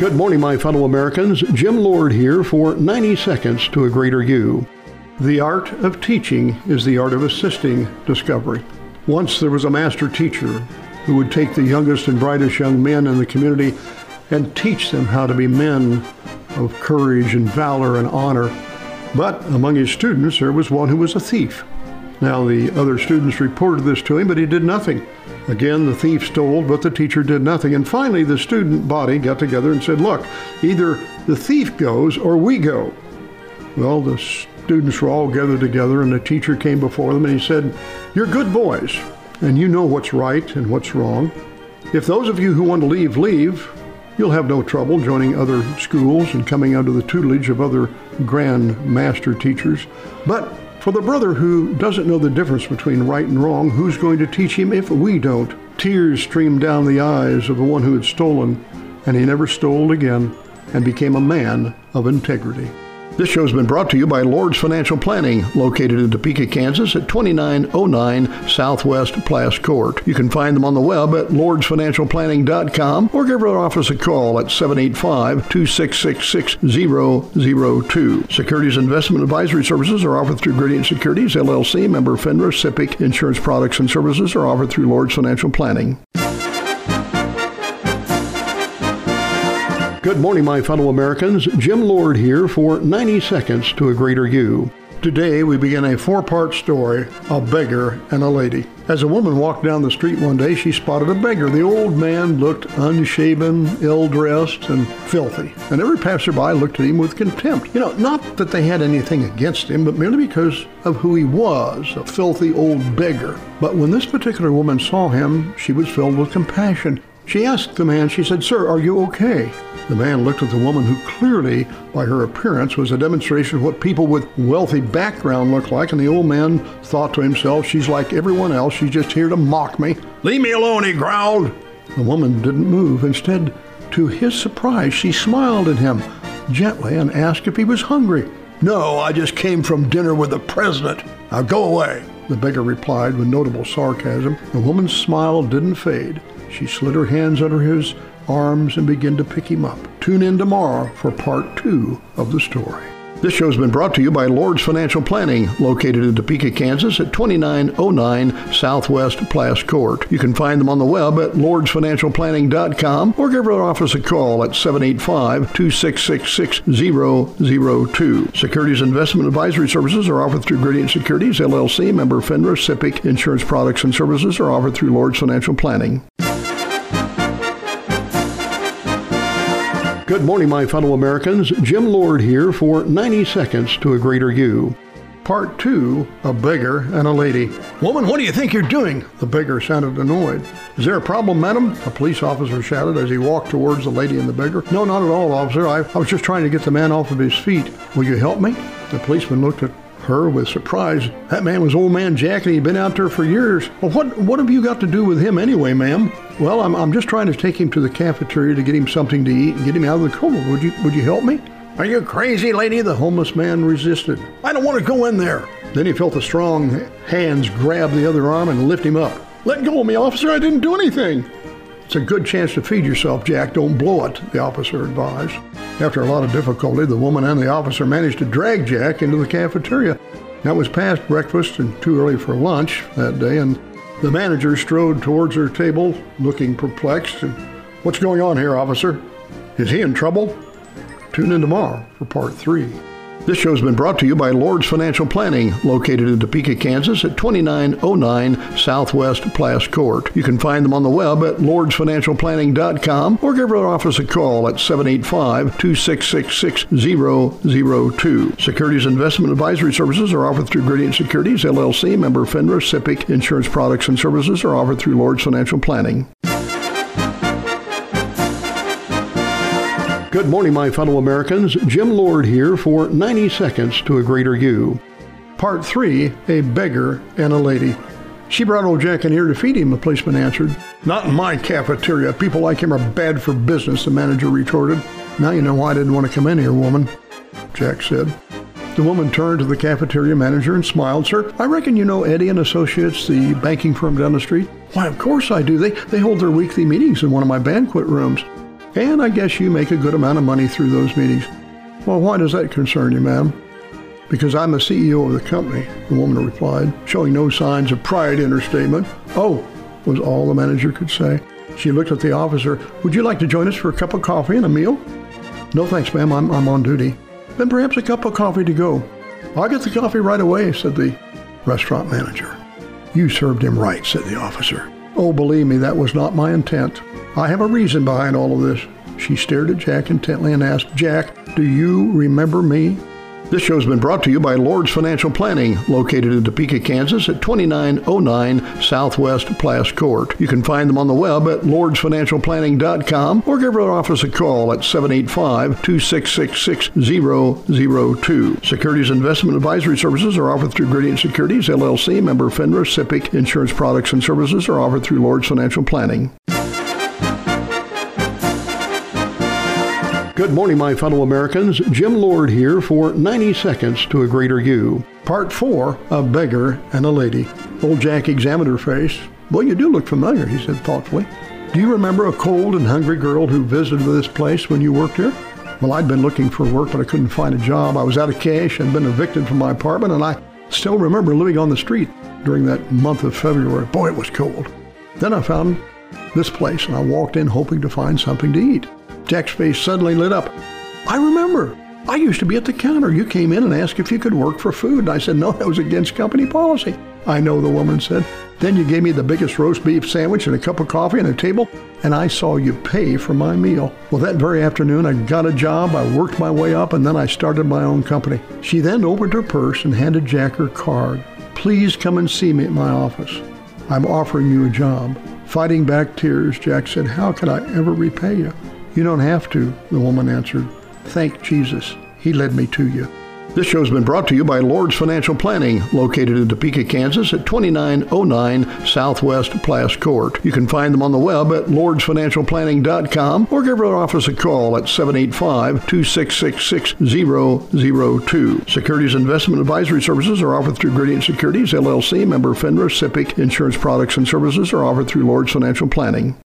Good morning, my fellow Americans. Jim Lord here for 90 Seconds to a Greater You. The art of teaching is the art of assisting discovery. Once there was a master teacher who would take the youngest and brightest young men in the community and teach them how to be men of courage and valor and honor. But among his students, there was one who was a thief. Now, the other students reported this to him, but he did nothing. Again, the thief stole, but the teacher did nothing. And finally, the student body got together and said, Look, either the thief goes or we go. Well, the students were all gathered together, and the teacher came before them and he said, You're good boys, and you know what's right and what's wrong. If those of you who want to leave, leave, you'll have no trouble joining other schools and coming under the tutelage of other grand master teachers. But for the brother who doesn't know the difference between right and wrong, who's going to teach him if we don't? Tears streamed down the eyes of the one who had stolen, and he never stole again and became a man of integrity. This show has been brought to you by Lord's Financial Planning, located in Topeka, Kansas at 2909 Southwest Plass Court. You can find them on the web at lordsfinancialplanning.com or give our office a call at 785-266-6002. Securities Investment Advisory Services are offered through Gradient Securities, LLC, member FINRA, SIPC. Insurance products and services are offered through Lord's Financial Planning. Good morning, my fellow Americans. Jim Lord here for 90 Seconds to a Greater You. Today, we begin a four part story A Beggar and a Lady. As a woman walked down the street one day, she spotted a beggar. The old man looked unshaven, ill dressed, and filthy. And every passerby looked at him with contempt. You know, not that they had anything against him, but merely because of who he was a filthy old beggar. But when this particular woman saw him, she was filled with compassion. She asked the man, she said, Sir, are you okay? The man looked at the woman, who clearly, by her appearance, was a demonstration of what people with wealthy background look like, and the old man thought to himself, She's like everyone else, she's just here to mock me. Leave me alone, he growled. The woman didn't move. Instead, to his surprise, she smiled at him gently and asked if he was hungry. No, I just came from dinner with the president. Now go away, the beggar replied with notable sarcasm. The woman's smile didn't fade. She slid her hands under his arms and began to pick him up. Tune in tomorrow for part two of the story. This show has been brought to you by Lord's Financial Planning, located in Topeka, Kansas at 2909 Southwest Plass Court. You can find them on the web at lordsfinancialplanning.com or give our office a call at 785-266-6002. Securities Investment Advisory Services are offered through Gradient Securities, LLC, member FINRA, SIPC. Insurance products and services are offered through Lord's Financial Planning. Good morning, my fellow Americans. Jim Lord here for 90 Seconds to a Greater You. Part 2 A Beggar and a Lady. Woman, what do you think you're doing? The beggar sounded annoyed. Is there a problem, madam? A police officer shouted as he walked towards the lady and the beggar. No, not at all, officer. I, I was just trying to get the man off of his feet. Will you help me? The policeman looked at her with surprise. That man was old man Jack and he'd been out there for years. Well, what, what have you got to do with him anyway, ma'am? Well, I'm, I'm just trying to take him to the cafeteria to get him something to eat and get him out of the cold. Would you, would you help me? Are you crazy, lady? The homeless man resisted. I don't want to go in there. Then he felt the strong hands grab the other arm and lift him up. Let go of me, officer. I didn't do anything. It's a good chance to feed yourself, Jack. Don't blow it, the officer advised. After a lot of difficulty, the woman and the officer managed to drag Jack into the cafeteria. It was past breakfast and too early for lunch that day, and the manager strode towards her table, looking perplexed. What's going on here, officer? Is he in trouble? Tune in tomorrow for part three. This show has been brought to you by Lord's Financial Planning, located in Topeka, Kansas at 2909 Southwest Plass Court. You can find them on the web at lordsfinancialplanning.com or give our office a call at 785-266-6002. Securities Investment Advisory Services are offered through Gradient Securities, LLC, member FINRA, SIPC. Insurance products and services are offered through Lord's Financial Planning. Good morning, my fellow Americans. Jim Lord here for 90 Seconds to a Greater You. Part 3 A Beggar and a Lady. She brought old Jack in here to feed him, the policeman answered. Not in my cafeteria. People like him are bad for business, the manager retorted. Now you know why I didn't want to come in here, woman, Jack said. The woman turned to the cafeteria manager and smiled. Sir, I reckon you know Eddie and Associates, the banking firm down the street. Why, of course I do. They, they hold their weekly meetings in one of my banquet rooms. And I guess you make a good amount of money through those meetings. Well, why does that concern you, ma'am? Because I'm the CEO of the company, the woman replied, showing no signs of pride in her statement. Oh, was all the manager could say. She looked at the officer. Would you like to join us for a cup of coffee and a meal? No thanks, ma'am. I'm, I'm on duty. Then perhaps a cup of coffee to go. I'll get the coffee right away, said the restaurant manager. You served him right, said the officer. Oh, believe me, that was not my intent. I have a reason behind all of this. She stared at Jack intently and asked, Jack, do you remember me? This show has been brought to you by Lord's Financial Planning, located in Topeka, Kansas at 2909 Southwest Plass Court. You can find them on the web at lordsfinancialplanning.com or give our office a call at 785 266 6002. Securities Investment Advisory Services are offered through Gradient Securities, LLC, member FINRA, SIPC. Insurance products and services are offered through Lord's Financial Planning. Good morning, my fellow Americans. Jim Lord here for 90 Seconds to a Greater You. Part 4 A Beggar and a Lady. Old Jack examined her face. Well, you do look familiar, he said thoughtfully. Do you remember a cold and hungry girl who visited this place when you worked here? Well, I'd been looking for work, but I couldn't find a job. I was out of cash and been evicted from my apartment, and I still remember living on the street during that month of February. Boy, it was cold. Then I found this place, and I walked in hoping to find something to eat. Jack's face suddenly lit up. I remember. I used to be at the counter. You came in and asked if you could work for food. And I said, no, that was against company policy. I know, the woman said. Then you gave me the biggest roast beef sandwich and a cup of coffee and a table, and I saw you pay for my meal. Well, that very afternoon, I got a job, I worked my way up, and then I started my own company. She then opened her purse and handed Jack her card. Please come and see me at my office. I'm offering you a job. Fighting back tears, Jack said, How can I ever repay you? You don't have to, the woman answered. Thank Jesus. He led me to you. This show has been brought to you by Lord's Financial Planning, located in Topeka, Kansas at 2909 Southwest Plass Court. You can find them on the web at lordsfinancialplanning.com or give our office a call at 785 266 6002. Securities Investment Advisory Services are offered through Gradient Securities, LLC, member FINRA, SIPC. Insurance products and services are offered through Lord's Financial Planning.